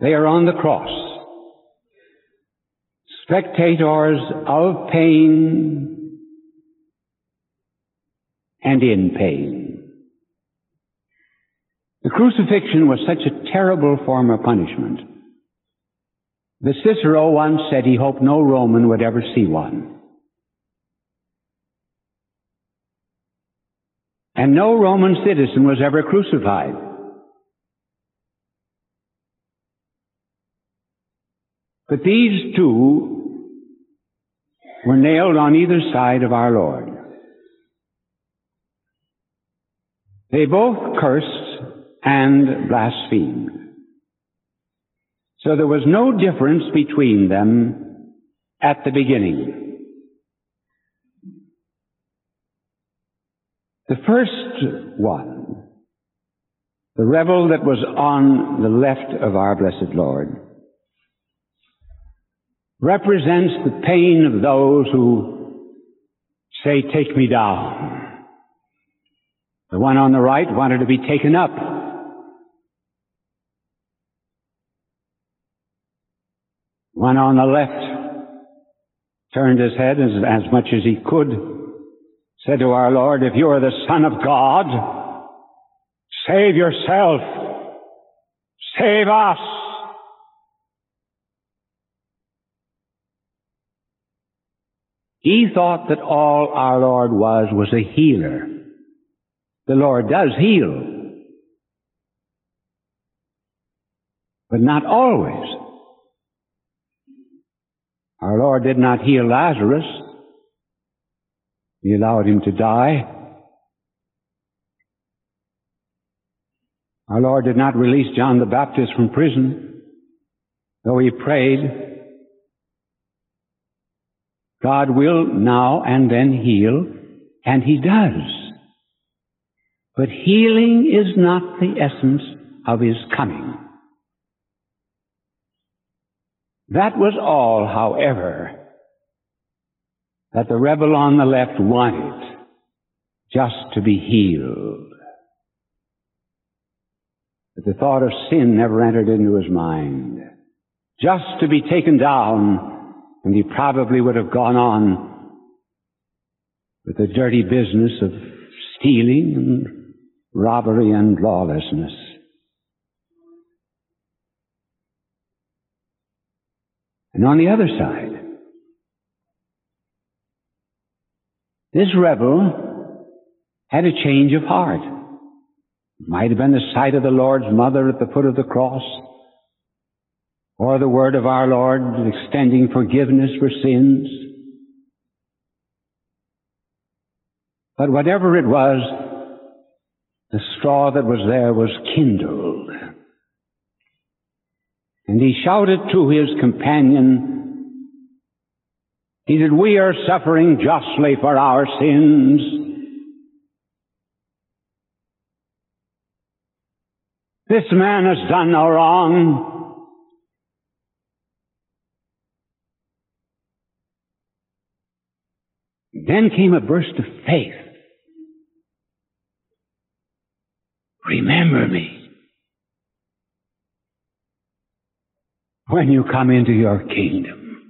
They are on the cross. Spectators of pain and in pain. The crucifixion was such a terrible form of punishment that Cicero once said he hoped no Roman would ever see one. And no Roman citizen was ever crucified. But these two were nailed on either side of our Lord. They both cursed and blasphemed. So there was no difference between them at the beginning. The first one, the rebel that was on the left of our blessed Lord, represents the pain of those who say, take me down. The one on the right wanted to be taken up. One on the left turned his head as, as much as he could, said to our Lord, if you are the Son of God, save yourself. Save us. He thought that all our Lord was was a healer. The Lord does heal. But not always. Our Lord did not heal Lazarus. He allowed him to die. Our Lord did not release John the Baptist from prison, though he prayed God will now and then heal, and He does. But healing is not the essence of His coming. That was all, however, that the rebel on the left wanted, just to be healed. But the thought of sin never entered into his mind. Just to be taken down and he probably would have gone on with the dirty business of stealing and robbery and lawlessness. And on the other side, this rebel had a change of heart. It might have been the sight of the Lord's mother at the foot of the cross or the word of our Lord extending forgiveness for sins. But whatever it was, the straw that was there was kindled. And he shouted to his companion, he said, we are suffering justly for our sins. This man has done no wrong. Then came a burst of faith. Remember me when you come into your kingdom.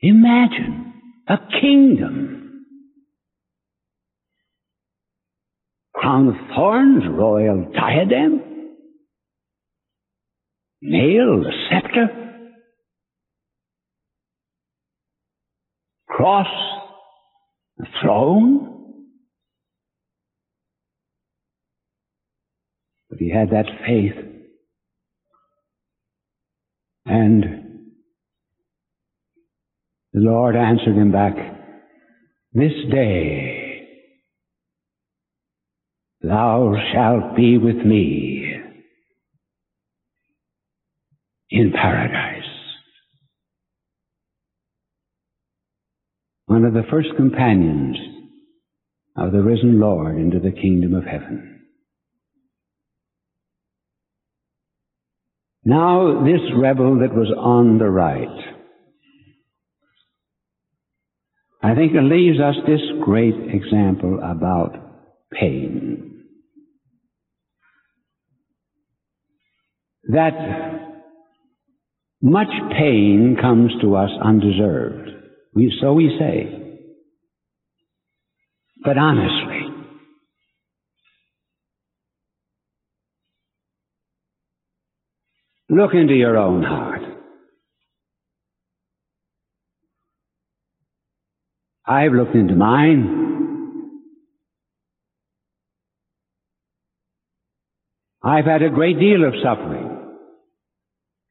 Imagine a kingdom. Crown of thorns, royal diadem, nail, the scepter. Cross, the throne. But he had that faith. And the Lord answered him back, This day thou shalt be with me in paradise. One of the first companions of the risen Lord into the kingdom of heaven. Now this rebel that was on the right, I think it leaves us this great example about pain. that much pain comes to us undeserved. We, so we say. But honestly, look into your own heart. I've looked into mine. I've had a great deal of suffering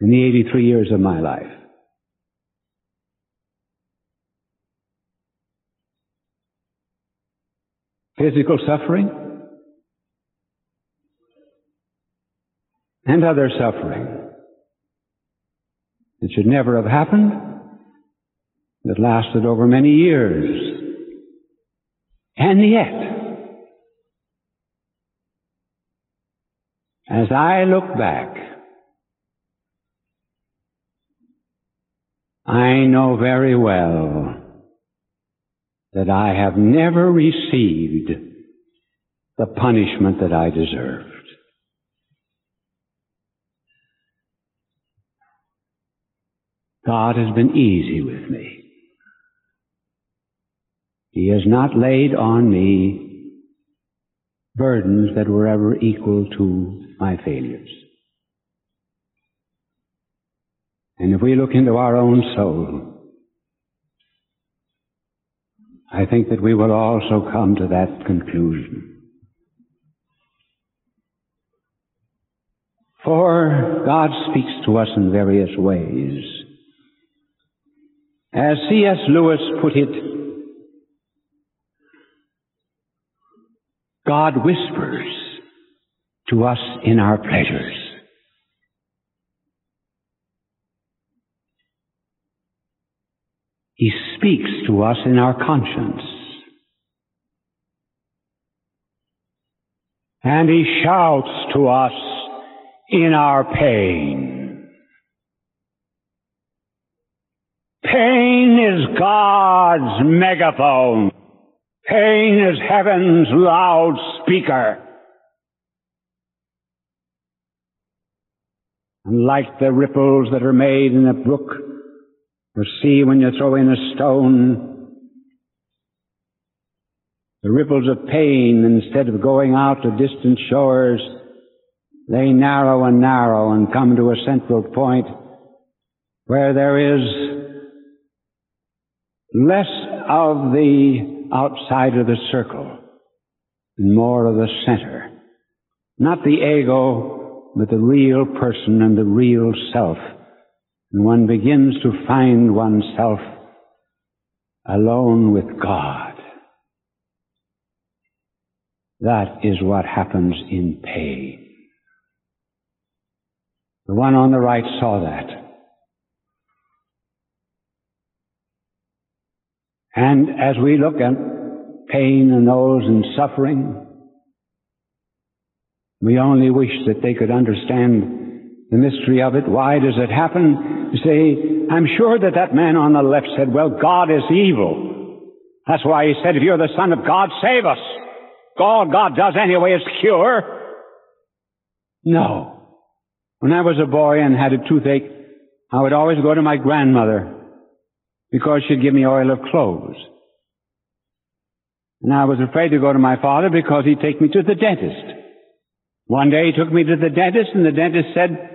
in the 83 years of my life. Physical suffering and other suffering. It should never have happened. That lasted over many years. And yet, as I look back, I know very well that I have never received the punishment that I deserved. God has been easy with me. He has not laid on me burdens that were ever equal to my failures. And if we look into our own soul, I think that we will also come to that conclusion. For God speaks to us in various ways. As C.S. Lewis put it, God whispers to us in our pleasures. He speaks to us in our conscience. And He shouts to us in our pain. Pain is God's megaphone. Pain is heaven's loudspeaker. And like the ripples that are made in a brook or see when you throw in a stone, the ripples of pain, instead of going out to distant shores, they narrow and narrow and come to a central point where there is less of the outside of the circle and more of the center. Not the ego, but the real person and the real self. And one begins to find oneself alone with God. That is what happens in pain. The one on the right saw that. And as we look at pain and those and suffering, we only wish that they could understand the mystery of it. Why does it happen? You say, I'm sure that that man on the left said, well, God is evil. That's why he said, if you're the son of God, save us. All God does anyway is cure. No. When I was a boy and had a toothache, I would always go to my grandmother because she'd give me oil of cloves. And I was afraid to go to my father because he'd take me to the dentist. One day he took me to the dentist and the dentist said,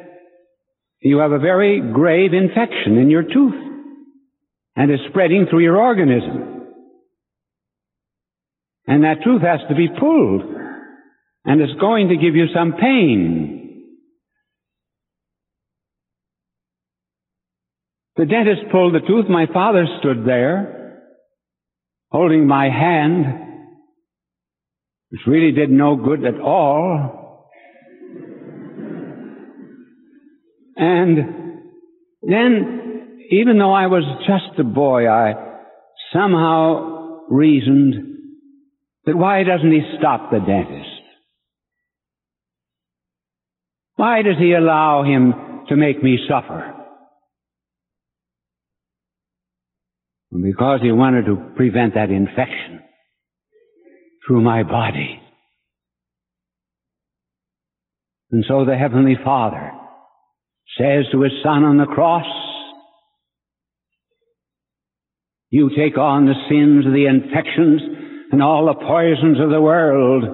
you have a very grave infection in your tooth and it's spreading through your organism. And that tooth has to be pulled and it's going to give you some pain. The dentist pulled the tooth. My father stood there holding my hand, which really did no good at all. And then, even though I was just a boy, I somehow reasoned that why doesn't he stop the dentist? Why does he allow him to make me suffer? Because he wanted to prevent that infection through my body. And so the Heavenly Father says to his son on the cross, you take on the sins, the infections, and all the poisons of the world.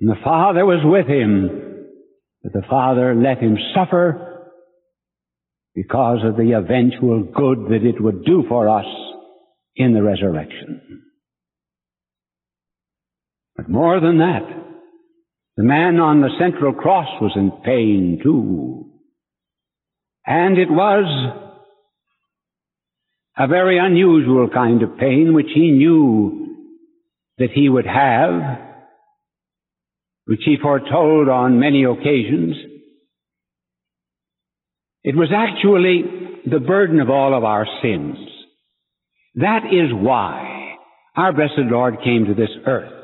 And the Father was with him, but the Father let him suffer because of the eventual good that it would do for us in the resurrection. But more than that, the man on the central cross was in pain too. And it was a very unusual kind of pain which he knew that he would have, which he foretold on many occasions. It was actually the burden of all of our sins. That is why our blessed Lord came to this earth.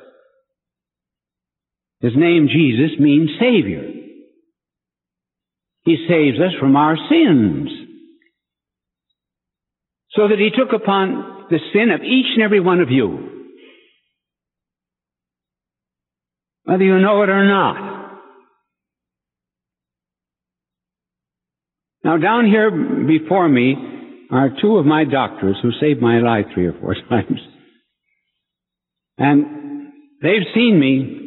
His name Jesus means Savior. He saves us from our sins. So that He took upon the sin of each and every one of you. Whether you know it or not. Now down here before me are two of my doctors who saved my life three or four times. And they've seen me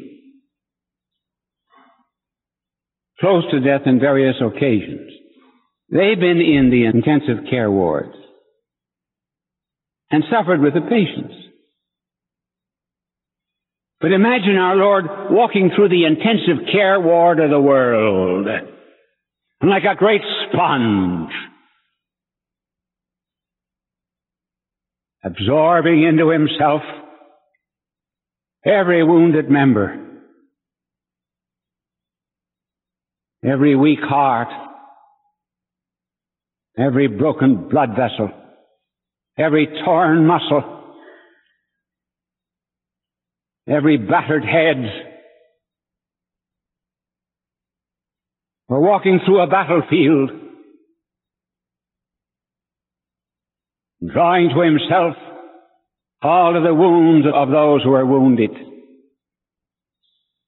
close to death in various occasions. They've been in the intensive care wards and suffered with the patients. But imagine our Lord walking through the intensive care ward of the world and like a great sponge absorbing into himself every wounded member every weak heart, every broken blood vessel, every torn muscle, every battered head. We're walking through a battlefield, drawing to himself all of the wounds of those who are wounded.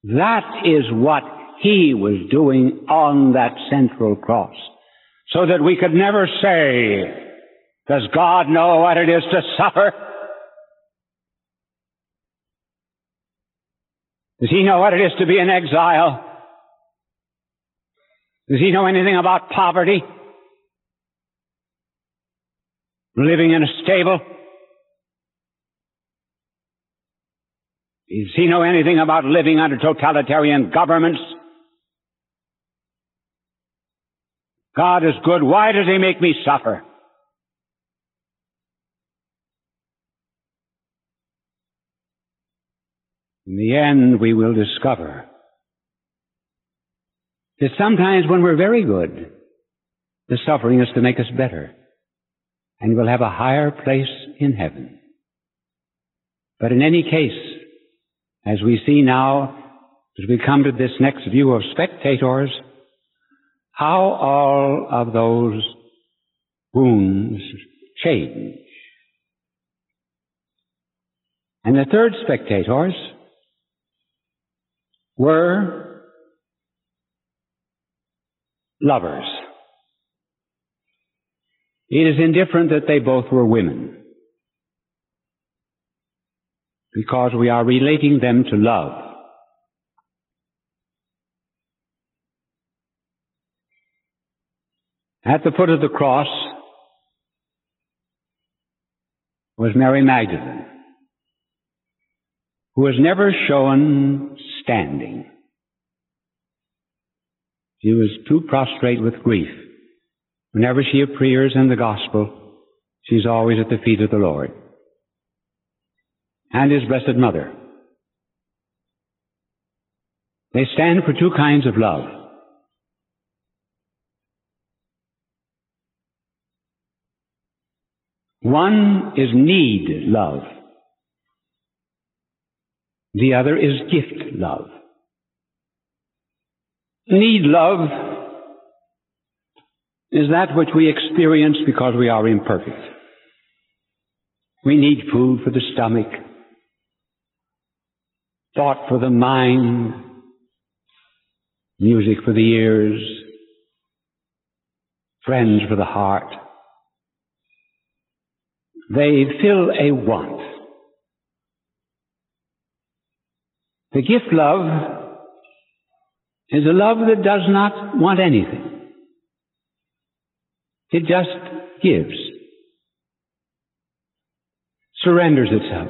That is what he was doing on that central cross. So that we could never say, does God know what it is to suffer? Does he know what it is to be in exile? Does he know anything about poverty? Living in a stable? Does he know anything about living under totalitarian governments? God is good. Why does He make me suffer? In the end, we will discover that sometimes when we're very good, the suffering is to make us better. And we'll have a higher place in heaven. But in any case, as we see now, as we come to this next view of spectators, how all of those wounds change. And the third spectators were lovers. It is indifferent that they both were women because we are relating them to love. At the foot of the cross was Mary Magdalene, who was never shown standing. She was too prostrate with grief. Whenever she appears in the gospel, she's always at the feet of the Lord. And his blessed mother. They stand for two kinds of love. One is need love. The other is gift love. Need love is that which we experience because we are imperfect. We need food for the stomach, thought for the mind, music for the ears, friends for the heart. They fill a want. The gift love is a love that does not want anything. It just gives, surrenders itself,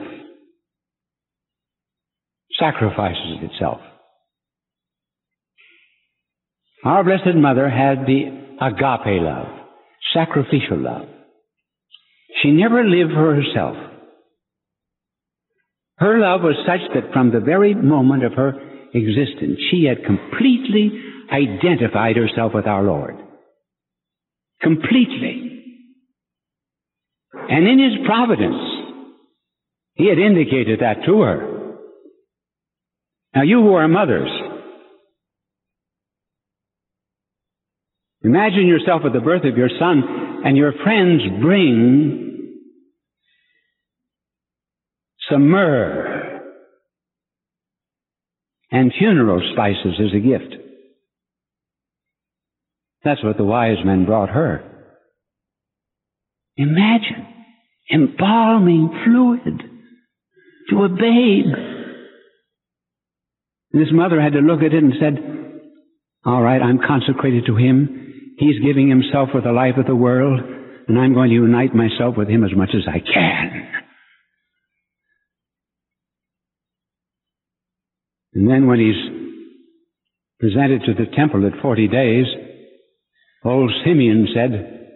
sacrifices itself. Our Blessed Mother had the agape love, sacrificial love. She never lived for herself. Her love was such that from the very moment of her existence, she had completely identified herself with our Lord. Completely. And in His providence, He had indicated that to her. Now you who are mothers, imagine yourself at the birth of your son and your friends bring some myrrh and funeral spices as a gift. That's what the wise men brought her. Imagine embalming fluid to a babe. And his mother had to look at it and said, all right, I'm consecrated to him. He's giving himself for the life of the world, and I'm going to unite myself with him as much as I can. And then when he's presented to the temple at 40 days, old Simeon said,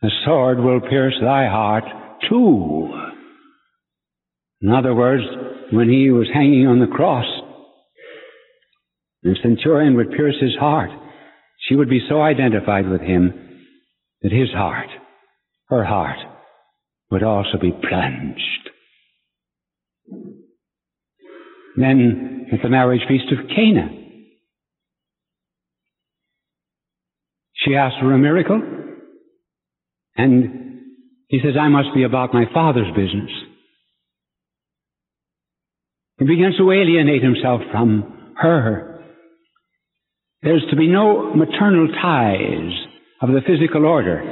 The sword will pierce thy heart too. In other words, when he was hanging on the cross, the centurion would pierce his heart. She would be so identified with him that his heart, her heart, would also be plunged. Then at the marriage feast of Cana, she asked for a miracle, and he says, I must be about my father's business. He begins to alienate himself from her. There's to be no maternal ties of the physical order.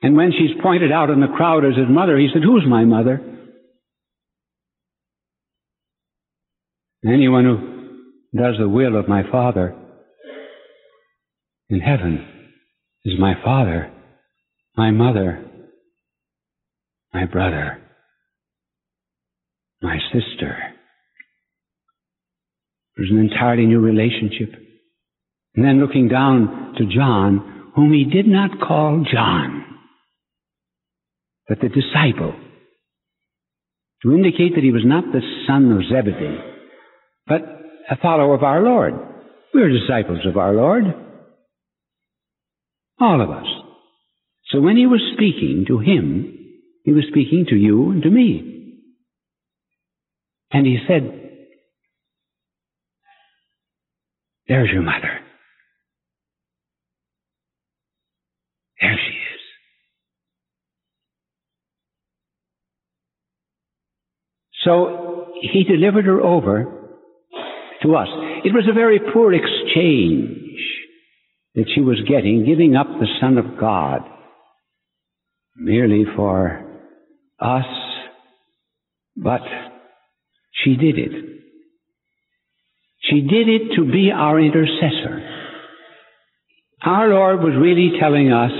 And when she's pointed out in the crowd as his mother, he said, Who's my mother? Anyone who does the will of my Father in heaven is my Father, my mother, my brother, my sister. There's an entirely new relationship. And then looking down to John, whom he did not call John, but the disciple, to indicate that he was not the son of Zebedee, but a follower of our Lord. We're disciples of our Lord. All of us. So when he was speaking to him, he was speaking to you and to me. And he said, There's your mother. There she is. So he delivered her over to us. It was a very poor exchange that she was getting, giving up the Son of God merely for us, but she did it. She did it to be our intercessor. Our Lord was really telling us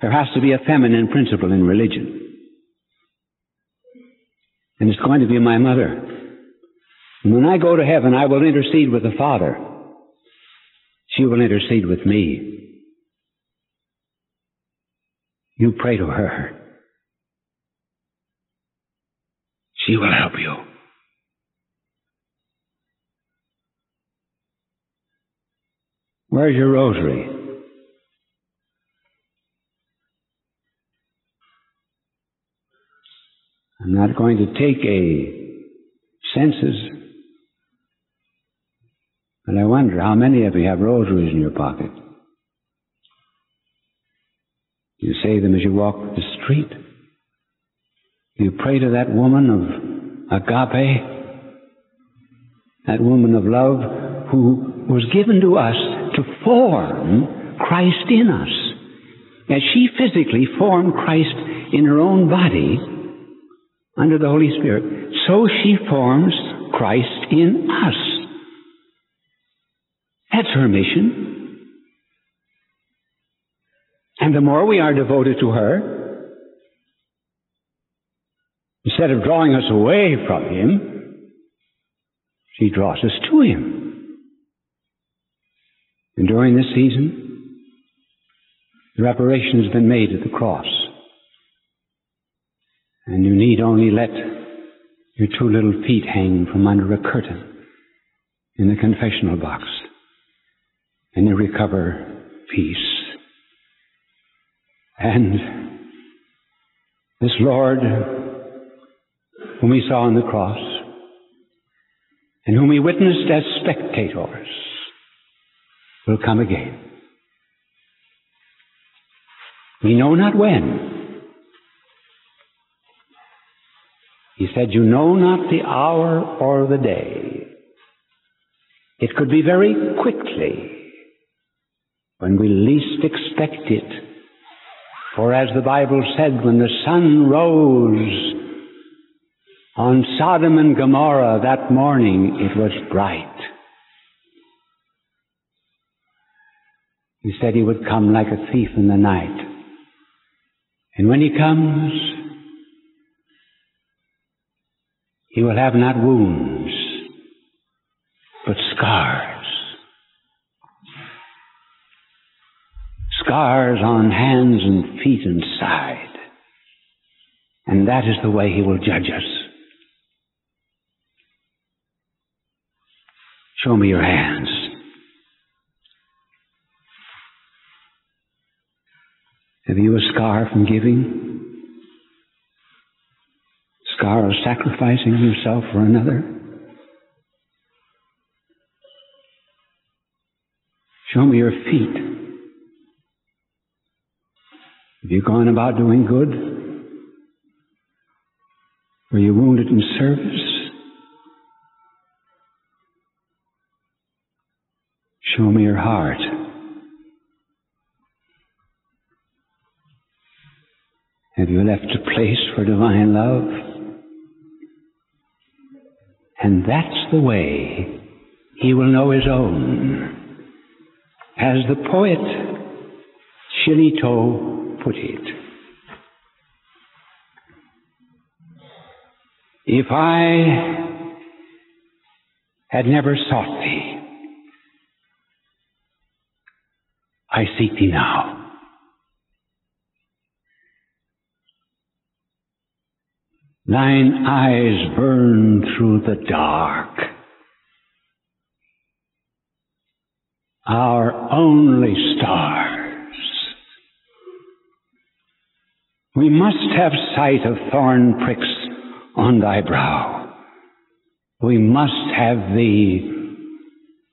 there has to be a feminine principle in religion. And it's going to be my mother. And when I go to heaven, I will intercede with the Father. She will intercede with me. You pray to her. She will help you. Where's your rosary? I'm not going to take a census and I wonder how many of you have rosaries in your pocket. You say them as you walk the street. You pray to that woman of agape, that woman of love who was given to us to form Christ in us. As she physically formed Christ in her own body under the Holy Spirit, so she forms Christ in us. That's her mission. And the more we are devoted to her, instead of drawing us away from Him, she draws us to Him. And during this season, the reparation has been made at the cross. And you need only let your two little feet hang from under a curtain in the confessional box and you recover peace. And this Lord, whom we saw on the cross, and whom we witnessed as spectators, will come again. We know not when. He said, You know not the hour or the day. It could be very quickly when we least expect it. For as the Bible said, when the sun rose on Sodom and Gomorrah that morning, it was bright. He said he would come like a thief in the night. And when he comes, he will have not wounds, but scars. Scars on hands and feet and side. And that is the way he will judge us. Show me your hands. Have you a scar from giving? Scar of sacrificing yourself for another? Show me your feet. Have you gone about doing good? Were you wounded in service? Show me your heart. Have you left a place for divine love? And that's the way he will know his own. As the poet Shillito put it. If I had never sought thee, I seek thee now. Thine eyes burn through the dark. Our only stars. We must have sight of thorn pricks on thy brow. We must have thee,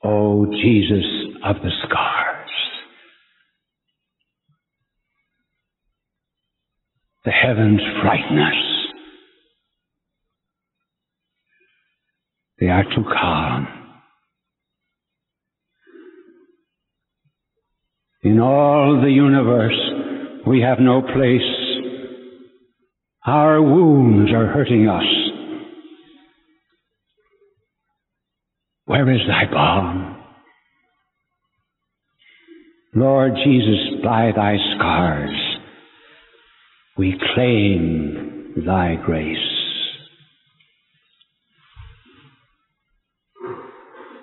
O Jesus of the scars. The heavens frighten us. They are too calm. In all the universe, we have no place. Our wounds are hurting us. Where is thy balm? Lord Jesus, by thy scars, we claim thy grace.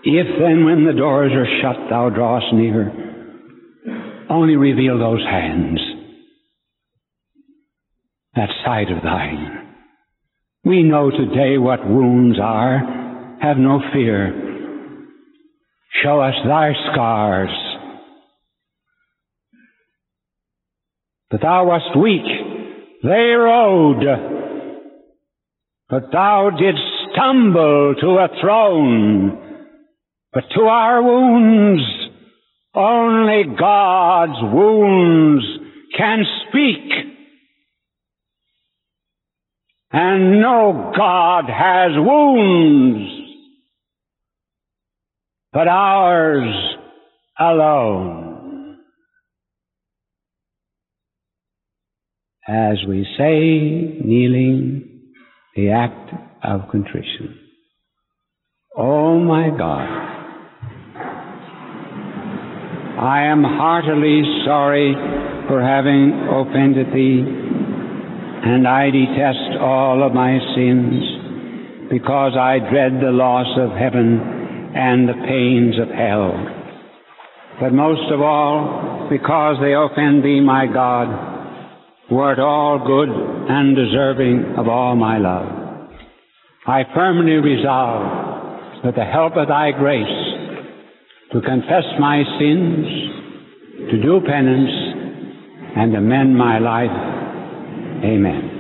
If then, when the doors are shut, thou drawest near, only reveal those hands, that side of thine. We know today what wounds are. Have no fear. Show us thy scars. That thou wast weak, they rode, but thou didst stumble to a throne. But to our wounds, only God's wounds can speak. And no God has wounds, but ours alone. As we say, kneeling, the act of contrition. Oh my God, I am heartily sorry for having offended thee, and I detest all of my sins because I dread the loss of heaven and the pains of hell. But most of all, because they offend thee, my God, who art all good and deserving of all my love. I firmly resolve, with the help of thy grace, to confess my sins, to do penance, and amend my life. Amen.